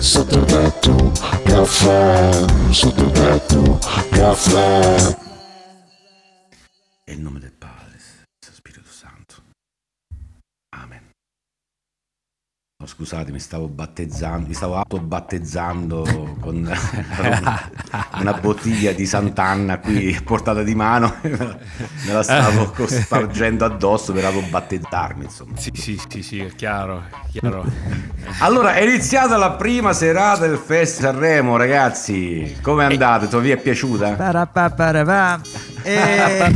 sotto tetto, caffè, sotto tetto, caffè. E Oh, scusate, mi stavo battezzando, mi stavo autobattezzando con una bottiglia di Sant'Anna qui a portata di mano, me la stavo spargendo addosso per autobattezzarmi, insomma. Sì, sì, sì, sì, è chiaro, è chiaro. Allora, è iniziata la prima serata del Festival Sanremo, ragazzi. Come è andata? Tua vi è piaciuta? Parapaparava. E...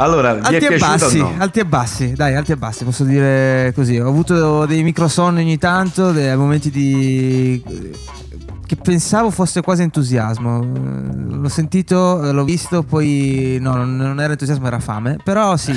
Allora, Alti e bassi, no? alti e bassi, dai, alti e bassi, posso dire così. Ho avuto dei microsonni ogni tanto, dei momenti di che pensavo fosse quasi entusiasmo. L'ho sentito, l'ho visto, poi no, non- era entusiasmo, era fame. Però sì.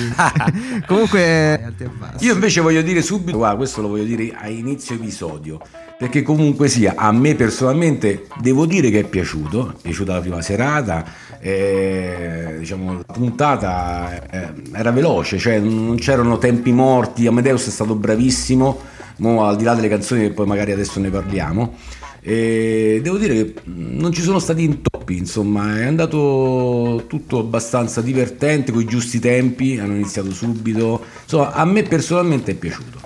Comunque. Io invece voglio dire subito, guarda, questo lo voglio dire a inizio episodio, perché comunque sia, a me personalmente devo dire che è piaciuto, è piaciuta la prima serata, eh, diciamo la puntata eh, era veloce, cioè non c'erano tempi morti, Amadeus è stato bravissimo, mo, al di là delle canzoni che poi magari adesso ne parliamo. E devo dire che non ci sono stati intoppi, insomma, è andato tutto abbastanza divertente, con i giusti tempi, hanno iniziato subito. Insomma, a me personalmente è piaciuto.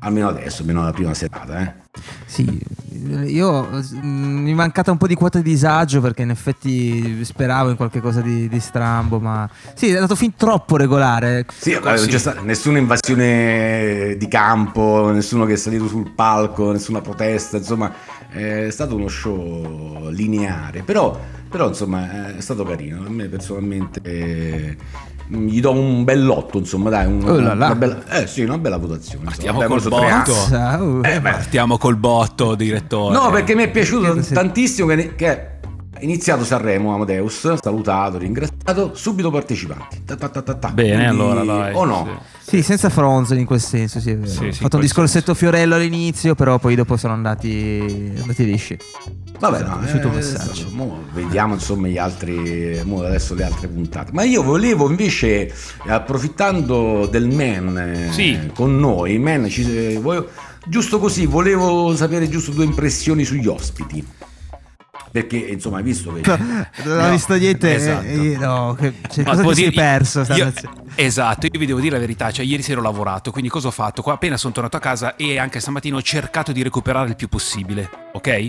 Almeno adesso, almeno la prima serata, eh. Sì, io mm, mi è mancata un po' di quota di disagio perché in effetti speravo in qualche cosa di, di strambo, ma sì, è andato fin troppo regolare. Sì, non c'è stata nessuna invasione di campo, nessuno che è salito sul palco, nessuna protesta, insomma, è stato uno show lineare, però, però insomma è stato carino, a me personalmente eh, gli do un bell'otto, insomma, dai, un- Oh là là. una bella, eh, sì, una bella votazione. Partiamo col botto. uh. Eh, beh, Partiamo col botto, direttore. No, perché mi è piaciuto tantissimo che, che iniziato Sanremo Amadeus, salutato, ringraziato, subito partecipanti. Ta ta ta ta ta. Bene, Quindi- allora, dai. O no? Sì. Sì, senza fronzoli in quel senso, sì, è. Sì, sì, Ho fatto un discorsetto Fiorello all'inizio, però poi dopo sono andati, andati lisci. Vabbè, Mi è no, piaciuto eh, un messaggio. mo vediamo insomma gli altri, mo adesso le altre puntate. Ma io volevo invece, approfittando del man eh, Sì. con noi, man, ci, eh, voglio- giusto così, volevo sapere giusto due impressioni sugli ospiti. Perché insomma hai visto che... Non ho visto niente, esatto. eh, no, che, cioè, Ma cosa devo ti sei perso? sta io-? Esatto, io vi devo dire la verità, cioè ieri sera ho lavorato, quindi cosa ho fatto? Qua appena sono tornato a casa e anche stamattina ho cercato di recuperare il più possibile, ok?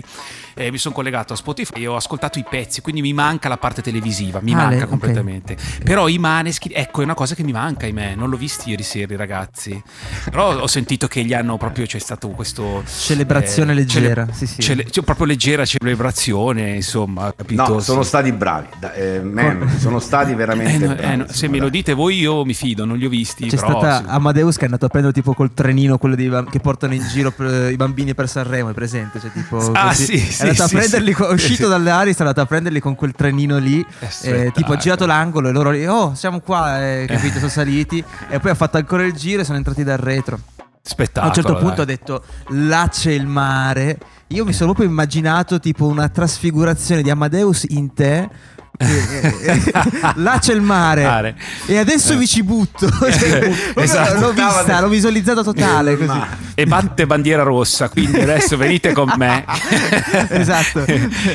Eh, mi sono collegato a Spotify e ho ascoltato i pezzi, quindi mi manca la parte televisiva, mi Ah, manca le- ok. completamente. Però i Maneskin, ecco, è una cosa che mi manca in me, non l'ho visti ieri sera i ragazzi. Però ho sentito che gli hanno proprio, c'è stato questo... Celebrazione eh, leggera, cele- sì, sì. cele- cioè, proprio leggera celebrazione, insomma, capito? No, sono Sì. stati bravi, da- eh, man, sono stati veramente Eh, no, bravi. eh, no, se me lo dite voi io mi fido, non li ho visti. C'è però, stata sì. Amadeus che è andato a prendere tipo col trenino quello dei che portano in giro per- i bambini per Sanremo, è presente? Cioè, tipo, Ah, così. sì, è sì, andato a sì, prenderli, sì. è uscito dalle Aris, è andato a prenderli con quel trenino lì, eh, tipo ha girato l'angolo e loro lì, oh siamo qua, eh, capito, sono saliti e poi ha fatto ancora il giro e sono entrati dal retro. Spettacolo. A un certo dai. punto ha detto là c'è il mare. Io mi sono proprio immaginato tipo una trasfigurazione di Amadeus in te. Che- eh, là c'è il mare Mare. e adesso vi ci butto Cioè, proprio Esatto. l'ho vista l'ho visualizzato totale così E batte bandiera rossa, quindi adesso venite con me. Esatto.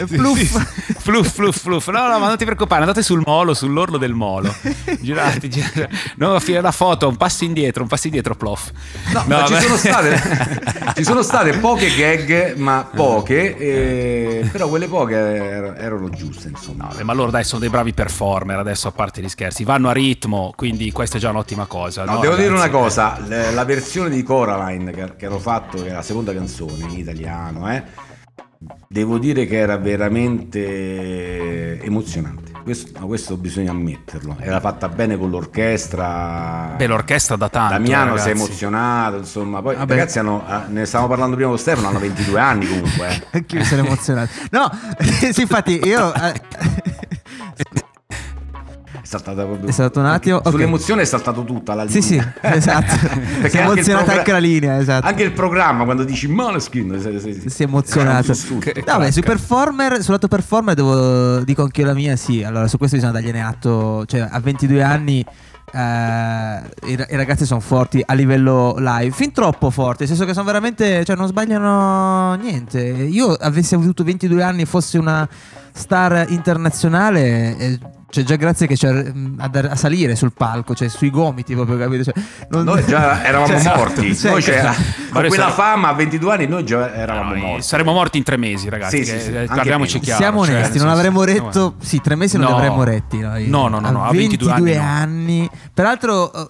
Fluff. Fluff, fluff, fluff. No, no, ma non ti preoccupare, andate sul molo, sull'orlo del molo. Girate, girate. No, a fine la foto, un passo indietro, un passo indietro, plof. No, ma ci sono, state, ci sono state poche gag, ma poche, eh, però quelle poche er- erano giuste, insomma. No, ma loro dai sono dei bravi performer adesso a parte gli scherzi vanno a ritmo quindi questa è già un'ottima cosa No, no, devo dire ragazzi? una cosa, la versione di Coraline che, che hanno fatto, che è la seconda canzone in italiano, eh, devo dire che era veramente emozionante. Questo, no, questo bisogna ammetterlo. Era fatta bene con l'orchestra. Beh, l'orchestra da tanto Damiano eh, si è ragazzi. emozionato, insomma. Poi Vabbè. ragazzi hanno, eh, ne stavamo parlando prima con Stefano, hanno 22 anni comunque. eh. anche io mi sono emozionato no sì infatti io eh, È saltata proprio. È saltato un attimo, ok. Sull'emozione è saltato tutta la linea. sì sì esatto si è emozionata anche la linea esatto Anche il programma quando dici Måneskin si, si, si- si è emozionato. Beh, sui performer, sul lato performer devo, dico anche io la mia, sì. Allora, su questo bisogna dargliene atto. Cioè, a 22 anni eh, i, i ragazzi sono forti a livello live, fin troppo forti, nel senso che sono veramente, cioè non sbagliano niente. Io avessi avuto 22 anni e fossi una star internazionale... eh, cioè già grazie che c'è mm, a, dar- a salire sul palco, cioè sui gomiti proprio, capito? Cioè, non- Noi già eravamo Cioè, morti. cioè, Noi cioè, con quella fama a 22 anni noi già eravamo No, morti. Saremmo morti in tre mesi, ragazzi. Sì, sì, sì, eh, parliamoci chiaro. Siamo cioè, onesti, non avremmo retto. Sì, tre mesi non No. li avremmo retti. noi. No, no, no, no, a 22 anni no. anni. Peraltro, eh,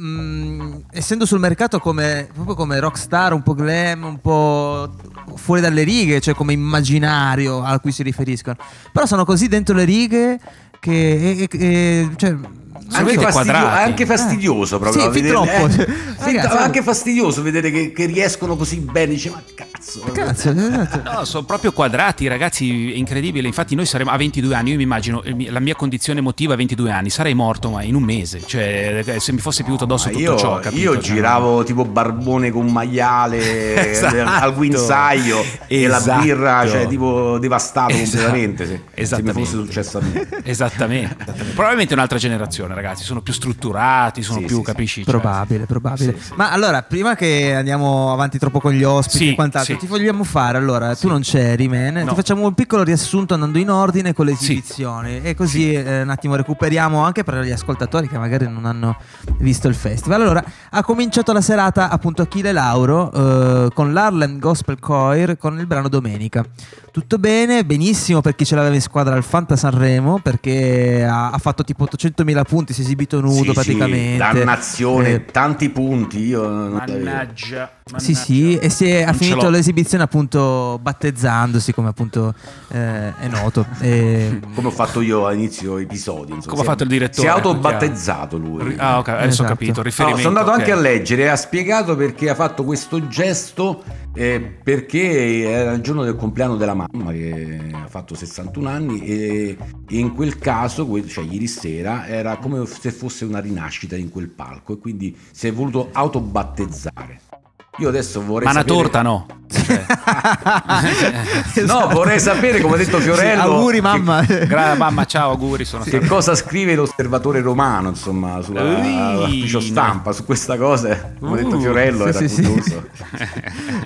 mm, essendo sul mercato come, proprio come rockstar, un po' glam, un po' fuori dalle righe, cioè come immaginario a cui si riferiscono. Però sono così dentro le righe che. e- e- e- cioè, non Anche, fastidio- anche fastidioso proprio Sì, fin vedere- troppo. eh, Ragazzi, fin- anche fastidioso vedere che, che riescono così bene dice ma cazzo Cazzo, esatto. No, sono proprio quadrati, ragazzi, è incredibile. Infatti noi saremo a 22 anni, io mi immagino eh, la mia condizione emotiva a 22 anni, sarei morto ma in un mese, cioè eh, se mi fosse piaciuto addosso tutto io, ciò, capito? io Cioè, giravo tipo barbone con un maiale Esatto. al guinzaglio e la Esatto. birra cioè tipo devastato Esatto. completamente se, se mi fosse successo a me Esattamente, esattamente. Probabilmente un'altra generazione, ragazzi, sono più strutturati, sono Sì, più, sì, sì. capisci? Cioè, Probabile, probabile. Sì, sì. Ma allora, prima che andiamo avanti troppo con gli ospiti Sì, e quant'altro, sì. ti vogliamo fare allora, tu non c'eri, man, No. ti facciamo un piccolo riassunto andando in ordine con le esibizioni e così eh, un attimo recuperiamo anche per gli ascoltatori che magari non hanno visto il festival. Allora, ha cominciato la serata appunto Achille Lauro eh, con l'Harlem Gospel Choir con il brano Domenica. Tutto bene, benissimo per chi ce l'aveva in squadra al Fanta Sanremo perché ha, ha fatto tipo 800.000 punti, si è esibito nudo Sì, sì, praticamente. dannazione Eh, tanti punti io non l'avevo. Mannaggia, sì, sì, e si è, ha finito l'esibizione appunto battezzandosi, come appunto eh, è noto. E- come ho fatto io all'inizio episodio insomma. Come ha Si è- fatto il direttore, si è autobattezzato lui Ah, ok, adesso Esatto. ho capito. No, Riferimento. sono andato ok. anche a leggere, ha spiegato perché ha fatto questo gesto, eh, perché era il giorno del compleanno della mamma che ha fatto 61 anni e, in quel caso, cioè ieri sera, era come se fosse una rinascita in quel palco e quindi si è voluto autobattezzare. Io adesso vorrei Ma una sapere... torta no. Cioè, No, vorrei sapere, come ha detto Fiorello, Sì, auguri che- mamma. gra- mamma, ciao, auguri. Sono Che cosa scrive l'osservatore romano, insomma, sull'ufficio stampa, su questa cosa? Come ha detto Uh, Fiorello, sì, era sì, sì. curioso.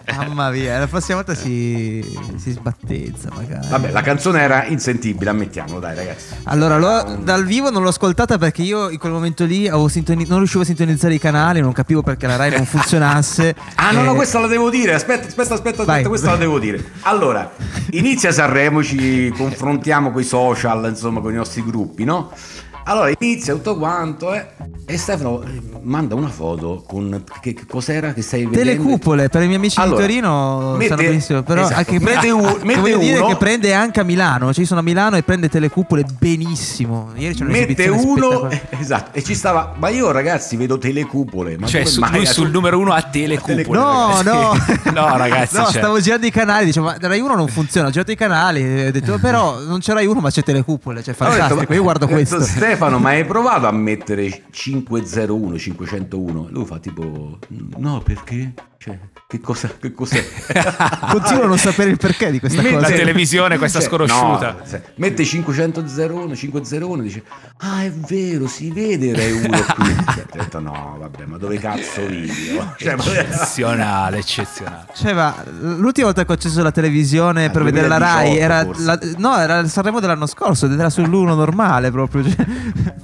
Mamma mia, la prossima volta si, si sbattezza magari. Vabbè, la canzone era insentibile, ammettiamolo, dai ragazzi. Allora, lo- dal vivo non l'ho ascoltata perché io in quel momento lì sintoni- non riuscivo a sintonizzare i canali, non capivo perché la Rai non funzionasse. Ah, no, Eh, no, questa la devo dire. Aspetta, aspetta, aspetta, aspetta, Vai. questa la devo dire. Allora, inizia Sanremo, ci confrontiamo con i social, insomma, con i nostri gruppi, no? Allora inizia tutto quanto eh, e Stefano eh, manda una foto con che, che cos'era che stai vedendo? Telecupole per i miei amici Allora, di Torino mette- sanno benissimo però esatto, anche mette un- mette voglio dire uno- che prende anche a Milano cioè io sono a Milano e prende telecupole benissimo ieri c'è Mette uno, eh, esatto, e ci stava, ma io ragazzi vedo telecupole. Ma Cioè, su- mai? lui sul numero uno a telecupole. No, no, ragazzi. no, ragazzi. No, cioè. stavo girando i canali. Dicevo, ma Rai 1 non funziona. Ho girato i canali. Ho detto, però non c'è Rai 1, ma c'è Telecupole. Cioè, detto, fantastico. ma- Io guardo detto, questo. Stefano, ma hai provato a mettere 501, 501? Lui fa tipo, no, perché? Cioè, che cosa, che cos'è? Continuo a non sapere il perché di questa Mette- La cosa. televisione, questa Cioè, sconosciuta. no, se- mette 501, 501, dice, ah è vero, si vede Rai 1 qui. Cioè, ho detto, no, vabbè, ma dove cazzo vivi? oh?" Cioè, Eccezionale, eccezionale. Cioè, ma l'ultima volta che ho acceso la televisione Ah, per vedere la Rai 2018 era, la- no, era il Sanremo dell'anno scorso ed era sull'1 normale proprio. cioè,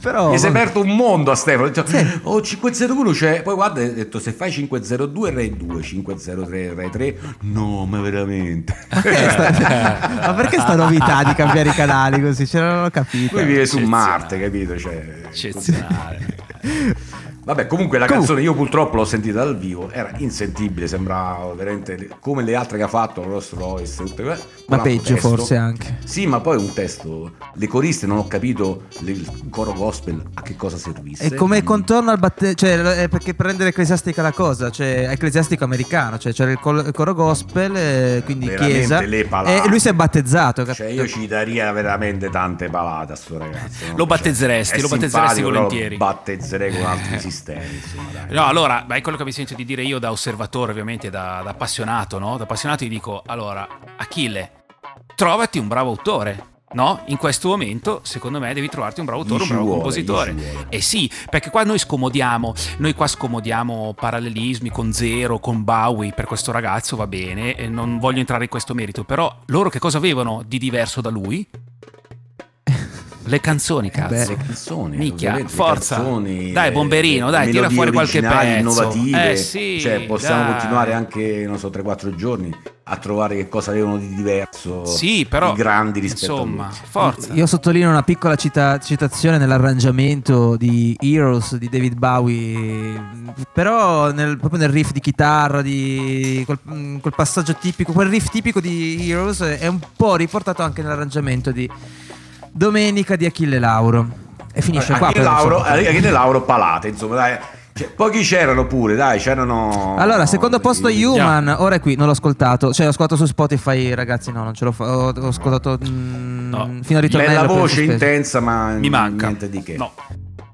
però. Mi si è aperto un mondo a Stefano. Ho detto, oh 501 c'è. Poi guarda, ho detto se fai 502 Rai 2, 503 Rai 3. No, ma veramente. Sta- ma perché sta novità di cambiare i canali così? Ce l'hanno capito. Lui vive su. Marte, capito? Cioè, Eccezionale. Vabbè, comunque la Comunque. canzone io purtroppo l'ho sentita dal vivo, era insentibile, sembrava veramente come le altre che ha fatto, Rolls Royce, tutte quelle. Ma peggio testo. forse anche. Sì, ma poi un testo, le coriste non ho capito le- il coro gospel a che cosa servisse. E come Mm. contorno al batte... cioè perché per rendere ecclesiastica la cosa, cioè ecclesiastico americano, cioè c'era il, col- il coro gospel, eh, quindi Veramente chiesa, le palate. e lui si è battezzato. Cioè capito? io ci daria veramente tante palate a sto ragazzo. no? Lo battezzeresti, Cioè, lo battezzeresti volentieri. Lo battezzerei con altri sistemi, insomma, dai. No, allora, ma è quello che mi sento di dire io da osservatore, ovviamente, da, da appassionato, no? Da appassionato gli dico, allora, Achille, trovati un bravo autore. no? In questo momento, secondo me, devi trovarti un bravo autore, un bravo vuole, compositore. Eh sì, perché qua noi scomodiamo, noi qua scomodiamo parallelismi con Zero, con Bowie per questo ragazzo, va bene, non voglio entrare in questo merito, però loro che cosa avevano di diverso da lui? Le canzoni, cazzo. Le canzoni, le forza. canzoni, Dai, Bomberino, dai, tira fuori qualche pezzo. innovative. Eh sì, cioè, possiamo dai. continuare anche, non so, 3-4 giorni a trovare che cosa avevano di diverso Sì, però i grandi rispetto insomma, forza. Io sottolineo una piccola cita- citazione nell'arrangiamento di Heroes di David Bowie, però nel- proprio nel riff di chitarra, di quel, mm, quel passaggio tipico, quel riff tipico di Heroes è un po' riportato anche nell'arrangiamento di Domenica di Achille Lauro. E finisce qua. Achille però, Lauro. Achille Lauro palate, insomma, dai. Cioè, pochi c'erano pure, dai, c'erano... Allora, secondo posto i- Human, ora è qui, non l'ho ascoltato, cioè l'ho ascoltato su Spotify, ragazzi, no, non ce l'ho fatto, ho ascoltato mm, No. fino al ritornello. Bella voce intensa, ma Mi manca. niente di che. No.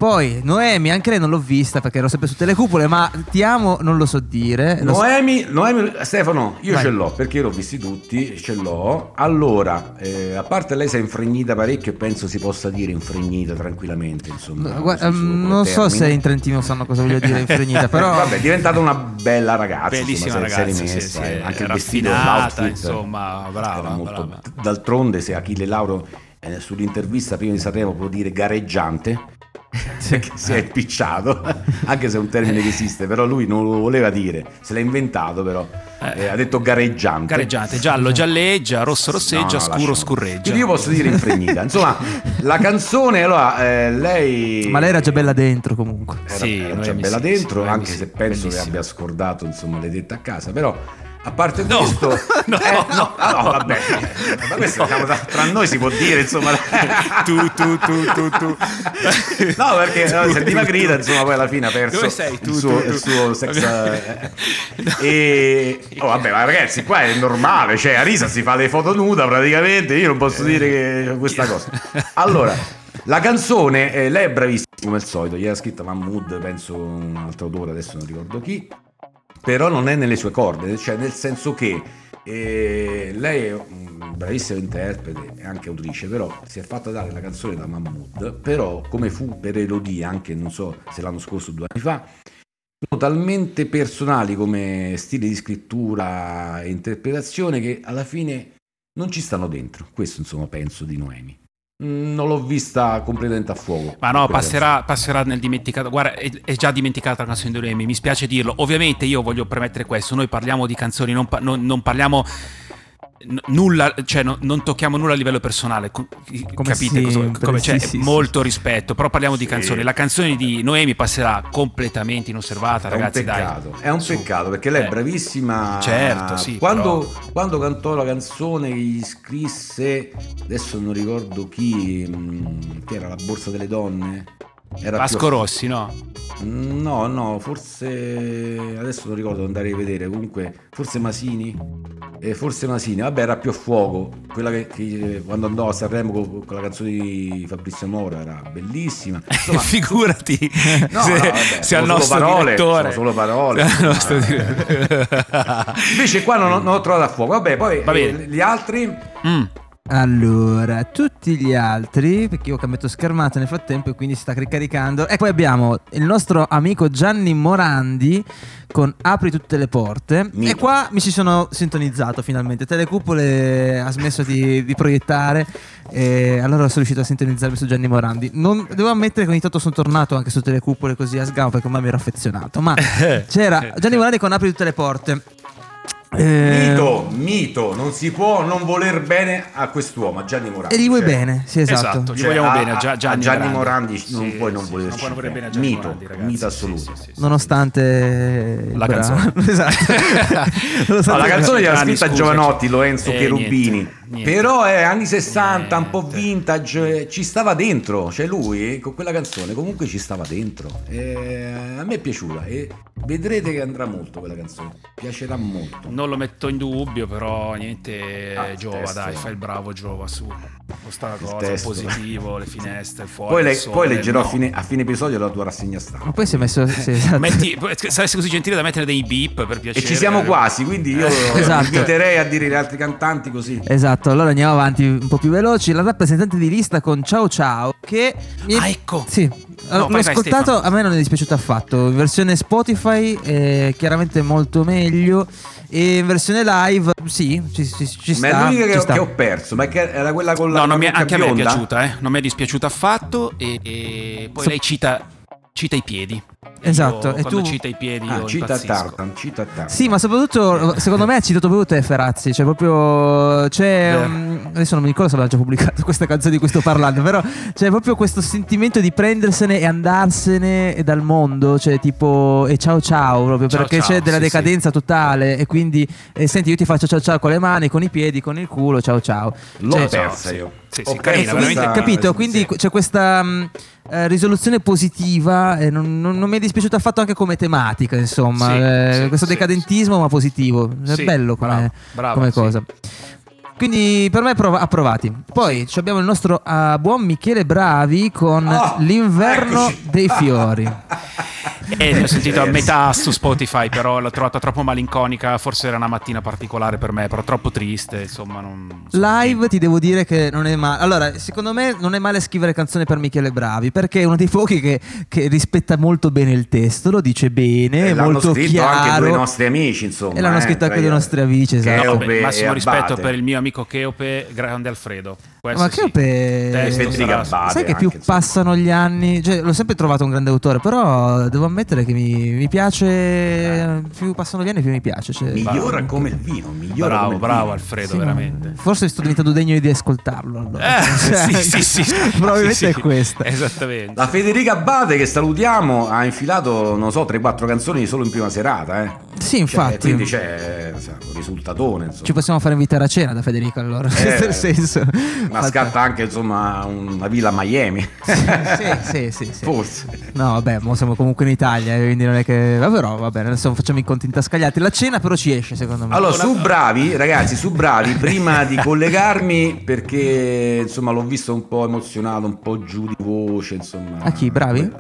Poi Noemi, anche lei non l'ho vista perché ero sempre su telecupole, ma ti amo, non lo so dire. Lo so- Noemi, Noemi, Stefano, io Vai. ce l'ho perché l'ho visti tutti, ce l'ho. Allora, eh, a parte lei si è infregnita parecchio e penso si possa dire infregnita tranquillamente, insomma. No, guarda, come non so termine. se in Trentino sanno cosa voglio dire infregnita, però Vabbè, è diventata una bella ragazza, Bellissima insomma, ragazza, si è sì, rimessa, sì, eh, anche il vestito, l'outfit, insomma, brava, era molto- brava. D'altronde se Achille Lauro eh, sull'intervista prima di Sanremo può dire gareggiante, perché si è impicciato, anche se è un termine che esiste, però lui non lo voleva dire, se l'ha inventato però, Eh. Eh, ha detto gareggiante. Gareggiante, giallo gialleggia, rosso rosseggia, No, no, scuro lasciamo. scurreggia. Quindi io posso dire infregnita. Insomma, la canzone, allora, eh, lei... ma lei era già bella dentro comunque. era, Sì, era già bella sì, dentro, sì, anche se penso che abbia scordato insomma le dette a casa, però a parte No, questo, no, eh, no, ah, no, vabbè, ma questo diciamo, tra, tra noi si può dire, insomma, tu, tu, tu, tu, tu. no, perché no, se dimagrita, insomma, poi alla fine ha perso sei? Tu, il, suo, tu, tu. il suo sex. eh, e oh, vabbè, ma ragazzi, qua è normale, cioè Arisa si fa le foto nuda praticamente, io non posso dire che questa cosa. Allora, la canzone, eh, lei è bravissima come al solito, gli ha scritto Mahmood, penso un altro autore, adesso non ricordo chi, però non è nelle sue corde, cioè nel senso che eh, lei è un bravissima interprete e anche autrice, però si è fatta dare la canzone da Mahmood, però come fu per Elodie, anche non so se l'anno scorso o due anni fa, sono talmente personali come stile di scrittura e interpretazione che alla fine non ci stanno dentro. Questo insomma penso di Noemi. Mm, Non l'ho vista completamente a fuoco. Ma no, passerà, passerà nel dimenticato. Guarda, è, è già dimenticata la canzone di Noemi, mi spiace dirlo. Ovviamente io voglio premettere questo, noi parliamo di canzoni, non, pa- non- non parliamo n- nulla, cioè no- non tocchiamo nulla a livello personale. co- capite? cosa- come, cioè, sì, sì, molto rispetto, però parliamo di Sì. canzoni. La canzone di Noemi passerà completamente inosservata, È un ragazzi, peccato, dai. è un Su. peccato perché lei è Eh. bravissima. Certo, sì, Quando, quando cantò la canzone che gli scrisse, adesso non ricordo chi, mm, che era la borsa delle donne. Era Vasco più- Rossi, no? No, no, forse adesso non ricordo andare a rivedere. Comunque, forse Masini. Eh, forse Masini, vabbè, era più a fuoco. Quella che, che quando andò a Sanremo con, con la canzone di Fabrizio Mora era bellissima. Insomma, Figurati No, se, no, vabbè, se al nostro solo parole, direttore. sono solo parole. Nostro Eh. Invece qua non, ho- non ho trovato a fuoco. Vabbè, poi Va eh, gli altri. Mm. Allora, tutti gli altri, perché io ho cambiato schermata nel frattempo e quindi si sta ricaricando. E poi abbiamo il nostro amico Gianni Morandi con Apri tutte le porte. Mito. E qua mi ci sono sintonizzato finalmente. Telecupole ha smesso di, di proiettare. E allora sono riuscito a sintonizzarmi su Gianni Morandi. Non, devo ammettere che ogni tanto sono tornato anche su Telecupole così a sgamo perché ormai mi ero affezionato. Ma c'era Gianni Morandi con Apri tutte le porte. Eh, Mito, mito, non si può non voler bene a quest'uomo, a Gianni Morandi. E gli vuoi Cioè, bene, sì, esatto. Esatto, gli cioè, vogliamo a- bene a, Gia- a Gianni, Gianni Morandi. Morandi non puoi non sì, volerci non puoi non volere bene a bene. Gianni Mito, Morandi, ragazzi. mito Sì, assoluto. sì, sì, sì. Nonostante La canzone. esatto. No, la canzone gliela Gianni, scritta Giovanotti, cioè- Lorenzo Eh, Cherubini. niente, niente. Però è anni 60, un po' Niente. vintage, ci stava dentro. Cioè lui con quella canzone comunque ci stava dentro. E a me è piaciuta e vedrete che andrà molto quella canzone. Piacerà molto. Non lo metto in dubbio, però niente, Ah, Giova, testo. dai, fai il bravo Giova su. Questa Il cosa, testo. positivo, le finestre, fuori. Poi, il le- sole, poi leggerò no. a, fine, a fine episodio la tua rassegna Ma stampa. poi si è messo. Sì, esatto. Metti, saresti così gentile da mettere dei beep per E piacere. ci siamo quasi, quindi io Esatto. inviterei a dire gli altri cantanti così. Esatto, allora andiamo avanti un po' più veloci. La rappresentante di lista con Ciao Ciao, che mi Ah, ecco. Sì, No, l'ho vai, vai, ascoltato, Stefano. a me non è dispiaciuto affatto. In versione Spotify è chiaramente molto meglio. E in versione live, sì, ci, ci, ci Ma sta. è l'unica che, che ho perso, ma che era quella con la No, non mi- anche a me è bionda? piaciuta, eh. Non mi è dispiaciuta affatto. E, e poi So- lei cita, cita i piedi. Esatto, Io, e quando tu- cita i piedi, Ah, io cita impazzisco. Tartan, cita Tartan. Sì, ma soprattutto secondo me ha citato proprio te, Ferazzi. Cioè, proprio. C'è. Um, adesso non mi ricordo se l'ha già pubblicato questa canzone di cui sto parlando. Però c'è proprio questo sentimento di prendersene e andarsene dal mondo. Cioè, tipo. E ciao ciao, proprio Ciao, perché ciao, c'è della sì, decadenza totale. E quindi, eh, senti, io ti faccio ciao ciao con le mani, con i piedi, con il culo. Ciao ciao. L'ho Cioè, persa sì. io. Sì, Ho sì, carina, perso quindi, questa capito? Quindi c'è questa eh, risoluzione positiva. e non, non- non mi è dispiaciuto affatto anche come tematica, insomma. Sì, Eh, sì, questo sì, decadentismo, ma positivo. È bello come, bravo, come cosa. Quindi per me prova- approvati. Poi abbiamo il nostro ah, buon Michele Bravi con Oh, l'inverno eccoci. dei fiori. E ne ho sentito a metà su Spotify, però l'ho trovata troppo malinconica. Forse era una mattina particolare per me, però troppo triste. Insomma, non. insomma, Live ti devo dire che non è male. Allora, secondo me non è male scrivere canzoni per Michele Bravi perché è uno dei pochi che, che rispetta molto bene il testo, lo dice bene, E è l'hanno molto scritto anche chiaro. due nostri amici, insomma. E l'hanno eh, scritto anche dei i- nostri amici, esatto. Beh, massimo rispetto per il mio amico Cheope, grande Alfredo. Questo Ma sì. Cheope- Abate Sai che più insomma. passano gli anni, cioè l'ho sempre trovato un grande autore, però devo ammettere che mi, mi piace, più passano gli anni più mi piace. cioè- Migliora come il vino, migliora Bravo, bravo vino. Alfredo, Sì, veramente. Forse sto diventando degno di ascoltarlo. Allora. Eh, Cioè, sì, sì, sì. Probabilmente Sì, è sì. questa. Esattamente. La Federica Abate che salutiamo ha infilato, non so, 3-4 canzoni solo in prima serata, eh. Sì, Cioè, infatti. quindi c'è un risultatone, insomma. Ci possiamo fare invitare a cena da Federica allora. Eh, nel senso. Ma Fatta- scatta anche insomma una villa a Miami. Sì, sì, sì, sì. Forse. No, vabbè, mo siamo comunque in Italia, eh, quindi non è che. Però, va bene, adesso facciamo i conti intascagliati. La cena però ci esce, secondo me. Allora, su bravi, ragazzi, su bravi, prima di collegarmi, perché insomma l'ho visto un po' emozionato, un po' giù di voce, insomma. A chi, Bravi?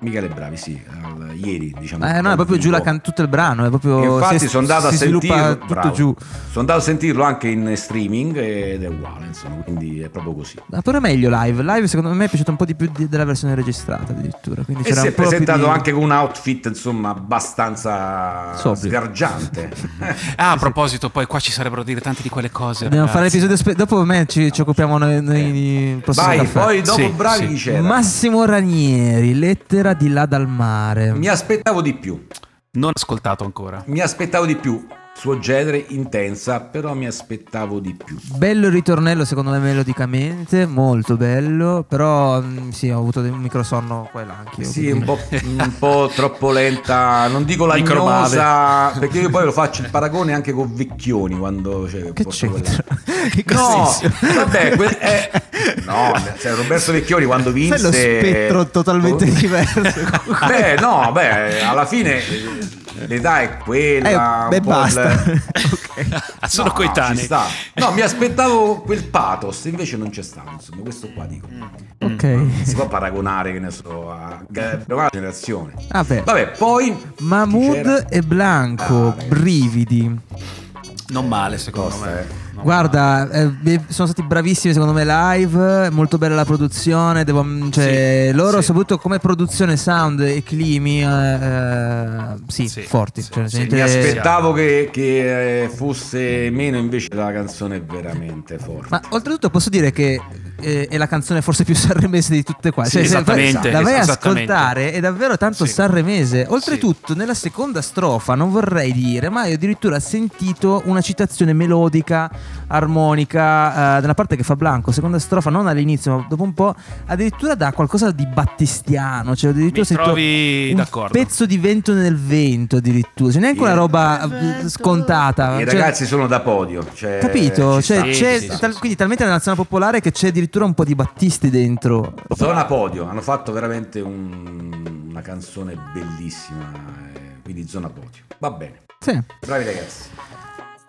Michele Bravi, sì, al- ieri, diciamo. Eh, no, è proprio giù la can- tutto il brano, è proprio. Infatti si- sono andato a si sentirlo, tutto bravo. giù. Sono andato a sentirlo anche in streaming ed è uguale, insomma, quindi è proprio così. Ma però meglio live. Live secondo me è piaciuto un po' di più di- della versione registrata addirittura. Quindi E c'era si è presentato di- anche con un outfit, insomma, abbastanza Sobrio. sgargiante. Ah, a proposito, poi qua ci sarebbero dire tante di quelle cose. Dobbiamo fare l'episodio spe- dopo me ci, ci occupiamo noi, noi prossimo Vai, caffè. poi dopo Sì, bravi sì. c'era? Massimo Ranieri, lettera di là dal mare. Mi aspettavo di più. Non ascoltato ancora. Mi aspettavo di più. Suo genere intensa, però mi aspettavo di più. Bello il ritornello secondo me melodicamente, molto bello, però mm, sì, ho avuto un microsonno qua e là anch'io. Sì, un po', un po' troppo lenta, non dico Microbave. lagnosa, perché io poi lo faccio il paragone anche con Vecchioni quando cioè, Che c'entra? Che No, vabbè, que- eh, no, cioè, Roberto Vecchioni quando vinse Sai lo spettro totalmente diverso. Beh, no, beh, alla fine l'età è quella. Eh, beh, basta. il- Ah, Sono No, coetanei. ci sta. No, mi aspettavo quel pathos, invece non c'è stato, insomma, questo qua dico. ok. Si può paragonare, che ne so, a una generazione. Vabbè. Vabbè, poi? Mahmood e Blanco, Ah, brividi. Non male, secondo Tosta, me. eh. Guarda, eh, sono stati bravissimi secondo me live, molto bella la produzione, devo- cioè, Sì, loro sì. soprattutto come produzione sound e climi, eh, eh, sì, Sì, forti. sì, cioè, Mi aspettavo che, che, eh, fosse meno, invece la canzone è veramente forte. Ma oltretutto posso dire che eh, è la canzone forse più sanremese di tutte qua. Sì, Cioè, esattamente, La vai a ascoltare, è davvero tanto Sì. sanremese. Oltretutto, nella seconda strofa, non vorrei dire, ma io addirittura ho sentito una citazione melodica, armonica, eh, della parte che fa Blanco. Seconda strofa, non all'inizio, ma dopo un po', addirittura da qualcosa di battistiano. Cioè, addirittura Mi trovi un d'accordo. pezzo di vento nel vento, addirittura. Cioè, neanche una roba eh, scontata. I Cioè, ragazzi sono da podio. Cioè, Capito? ci Cioè, sta. C'è sì, tal- sì. quindi talmente nella nazionale popolare che c'è addirittura un po' di Battisti dentro. Zona Podio, hanno fatto veramente un- una canzone bellissima, eh, quindi Zona Podio. Va bene, Sì. bravi ragazzi.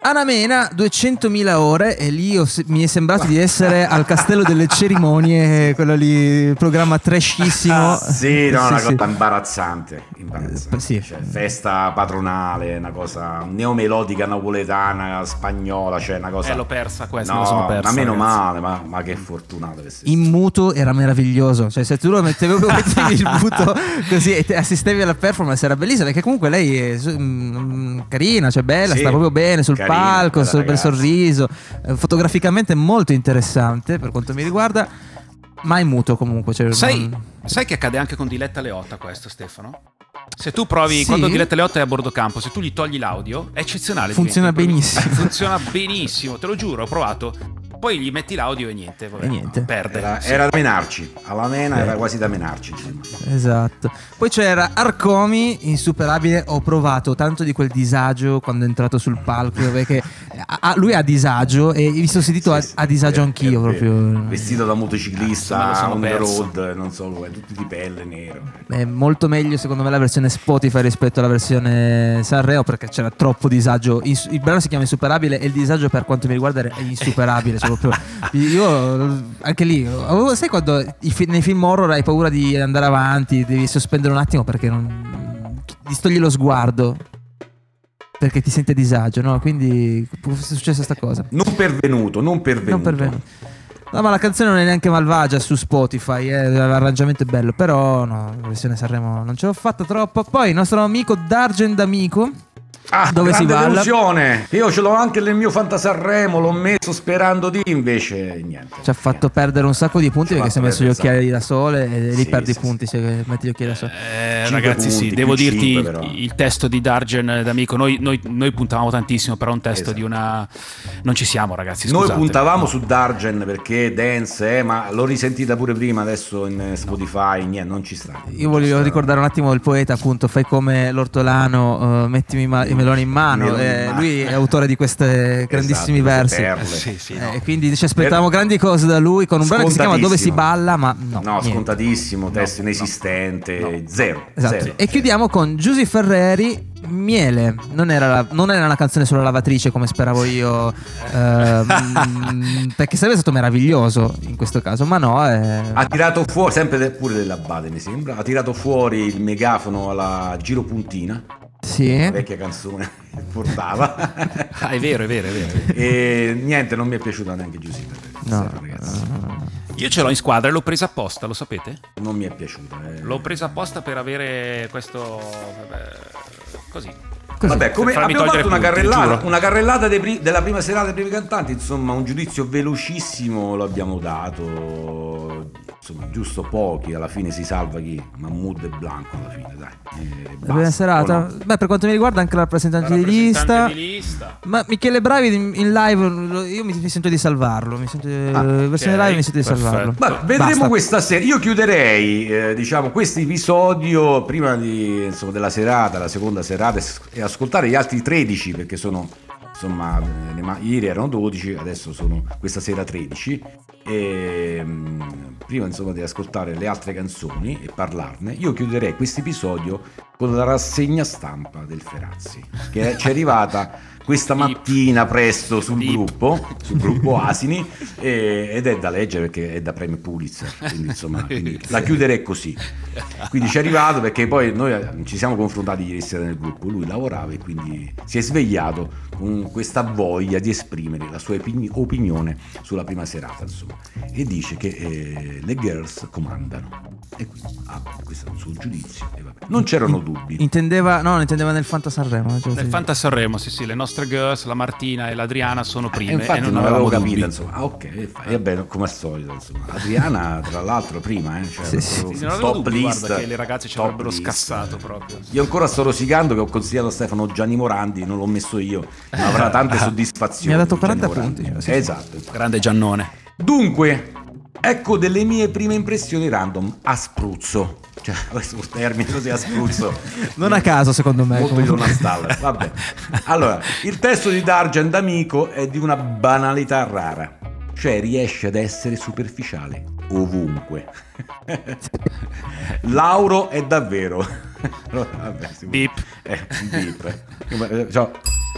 Anamena 200.000 ore e lì ho mi è sembrato di essere al castello delle cerimonie, quello lì, programma trashissimo. Ah, sì, no, una sì. cosa imbarazzante. imbarazzante. Eh, sì. Cioè, festa patronale, una cosa neomelodica napoletana, spagnola, cioè una cosa. Eh, l'ho persa questa, no, sono persa, Ma meno ragazzi. male, ma, ma che fortunato che sei. In muto era meraviglioso, cioè se tu lo mettevi, mettevi il muto così e te assistevi alla performance era bellissima perché comunque lei è su- mm, carina, cioè bella, Sì, sta proprio bene sul carina, palco, bel ragazza. sorriso, eh, fotograficamente molto interessante per quanto mi riguarda, ma in muto comunque. Cioè, Sai, non- sai che accade anche con Diletta Leotta questo, Stefano? Se tu provi, Sì? quando Diletta Leotta è a bordo campo, se tu gli togli l'audio, è eccezionale. Funziona benissimo. Funziona benissimo, te lo giuro, ho provato. Poi gli metti l'audio e niente, vabbè, E niente. perde. Era, Sì. era da menarci, alla mena era quasi da menarci. Insomma. Esatto. Poi c'era Arcomi, insuperabile. Ho provato tanto di quel disagio quando è entrato sul palco. Perché ha- lui ha disagio e mi sono sentito a, Sì, sì, a disagio anch'io. proprio. Vestito da motociclista, lo sono on the road, non so, tutti di pelle nero. È molto meglio secondo me la versione Spotify rispetto alla versione Sanremo perché c'era troppo disagio. Ins- il brano si chiama Insuperabile e il disagio per quanto mi riguarda è insuperabile. cioè proprio- io anche lì, avevo- sai quando fi- nei film horror hai paura di andare avanti, devi sospendere un attimo perché non... distogli lo sguardo. Perché ti senti a disagio, no? Quindi è successa sta cosa. Non pervenuto, non pervenuto. Non pervenuto. No, ma la canzone non è neanche malvagia su Spotify, eh, l'arrangiamento è bello, però no, la versione Sanremo non ce l'ho fatta troppo. Poi il nostro amico D'Argent Amico, Ah, Dove si grande balla? delusione. Io ce l'ho anche nel mio Fantasarremo, l'ho messo sperando di invece niente. ci ha fatto perdere un sacco di punti Ci perché si è messo gli occhiali da sole e lì Sì, perdi sì, i punti se metti gli occhiali da sole. Eh, ragazzi, sì, punti, devo più dirti cinque, il- però. il testo di Dargen d'amico. Noi, noi, noi puntavamo tantissimo, però un testo Esatto. di una. Non ci siamo, ragazzi. Noi scusate. puntavamo No. su Dargen perché dance, eh, ma l'ho risentita pure prima adesso in eh, Spotify, niente, non ci sta. Io voglio ricordare un attimo il poeta, appunto, fai come l'ortolano, eh, mettimi i, meloni in mano. Meloni in eh, mano. lui è autore di questi grandissimi Esatto, versi. perle. Sì, sì, no. Eh, quindi ci aspettavamo grandi cose da lui con un brano che si chiama Dove si balla, ma no. No, scontatissimo, testo inesistente, zero. Esatto. zero. E chiudiamo con Giusy Ferreri. Miele, non era, la- non era una canzone sulla lavatrice come speravo io, ehm, perché sarebbe stato meraviglioso in questo caso, ma no. eh, Ha tirato fuori, sempre de- pure dell'Abate mi sembra, ha tirato fuori il megafono alla Giro Puntina, sì. la vecchia canzone che portava. Ah, è vero, è vero, è vero. è vero. e niente, non mi è piaciuta neanche Giuseppe. No, ragazzi. Io ce l'ho in squadra e l'ho presa apposta, lo sapete? Non mi è piaciuta. eh. L'ho presa apposta per avere questo. vabbè, così. Così. Vabbè, come abbiamo fatto una carrellata, una carrellata dei pri- della prima serata dei primi cantanti, insomma, un giudizio velocissimo lo abbiamo dato. Insomma, giusto pochi, alla fine si salva chi? Mahmood e Blanco alla fine, dai. E La prima serata. no? Beh, per quanto mi riguarda, anche la rappresentante, di lista. Rappresentante di lista. Ma Michele Bravi in, live, io mi, mi sento di salvarlo. Mi sento, Ah, in versione ok, live mi sento di perfetto. salvarlo. Ma vedremo Basta. questa sera. Io chiuderei, eh, diciamo, questo episodio prima di, insomma, della serata, la seconda serata, e- ascoltare gli altri 13 perché sono, insomma, ieri erano 12, adesso sono questa sera 13. E, mm, prima, insomma, di ascoltare le altre canzoni e parlarne, io chiuderei questo episodio con la rassegna stampa del Ferazzi, che ci è arrivata questa mattina presto sul gruppo, sul gruppo Asini, e- ed è da leggere perché è da premio Pulitzer, quindi insomma quindi la chiuderei così. Quindi ci è arrivato perché poi noi ci siamo confrontati ieri sera nel gruppo, lui lavorava e quindi si è svegliato con questa voglia di esprimere la sua opini- opinione sulla prima serata, insomma, e dice che eh, le girls comandano. E quindi ha questo è il suo giudizio. e vabbè. Non c'erano dubbi. Intendeva, no, intendeva nel Fanta Sanremo. cioè, Nel sì. Fanta Sanremo, sì, sì, le nostre girls, la Martina e l'Adriana sono E prime Eh, infatti e non, non, avevamo avevo capito, dubbi. insomma. Ah, ok, e e vabbè, come al solito, insomma. Adriana, tra l'altro, prima, eh, cioè, Sì, sì. Sì, non top dubbi, list. guarda, che le ragazze ci avrebbero list. scassato proprio. Io ancora sto rosicando che ho consigliato a Stefano Gianni Morandi, non l'ho messo io, avrà tante soddisfazioni. Mi ha dato Gianni 40 Morandi. punti, cioè, sì, sì. Esatto. Grande Giannone. Dunque, ecco delle mie prime impressioni random a spruzzo. Cioè, questo termine così a spruzzo. Non a caso, secondo me. Molto di comunque. Donna Stalla. Vabbè. Allora, il testo di Dargent Amico è di una banalità rara. Cioè riesce ad essere superficiale ovunque. Lauro è davvero. Allora, vabbè, si può- Beep. Eh, beep. Ciao.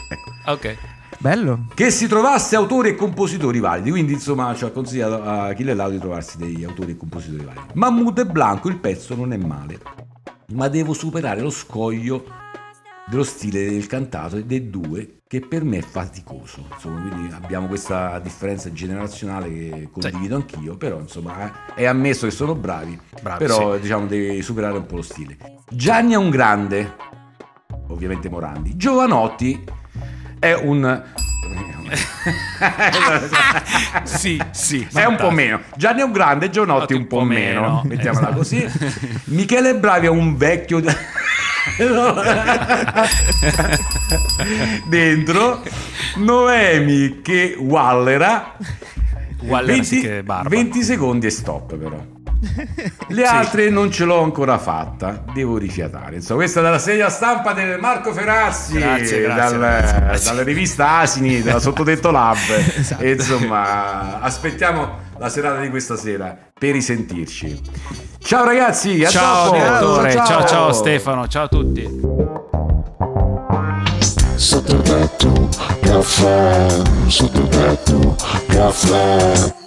Ecco. Ok. Bello. che si trovasse autori e compositori validi. Quindi, insomma, ci ha consigliato a Achille Lauro di trovarsi degli autori e compositori validi. Mahmood e Blanco, il pezzo non è male, ma devo superare lo scoglio dello stile del cantato e dei due che per me è faticoso. Insomma, quindi abbiamo questa differenza generazionale che condivido anch'io, però insomma è ammesso che sono bravi, Bravi, però diciamo devi superare un po' lo stile. Gianni è un grande, ovviamente Morandi. Giovanotti è un sì, sì. è un po' meno. Gianni è un grande, Giovanotti un po' meno. Mettiamola così. Michele Bravi è un vecchio. Dentro Noemi che wallera. Waller sì che è barba. 20 secondi e stop però. Le altre non ce l'ho ancora fatta, devo rifiatare. Insomma, questa è dalla segna stampa del Marco Ferazzi, Grazie, grazie, dal- grazie, grazie. dalla rivista Asini, della Sottotetto Lab. E insomma, aspettiamo la serata di questa sera per risentirci. Ciao ragazzi, a Ciao dopo. direttore, ciao ciao Stefano, ciao a tutti. Sotto tetto, caffè, sotto tetto, caffè.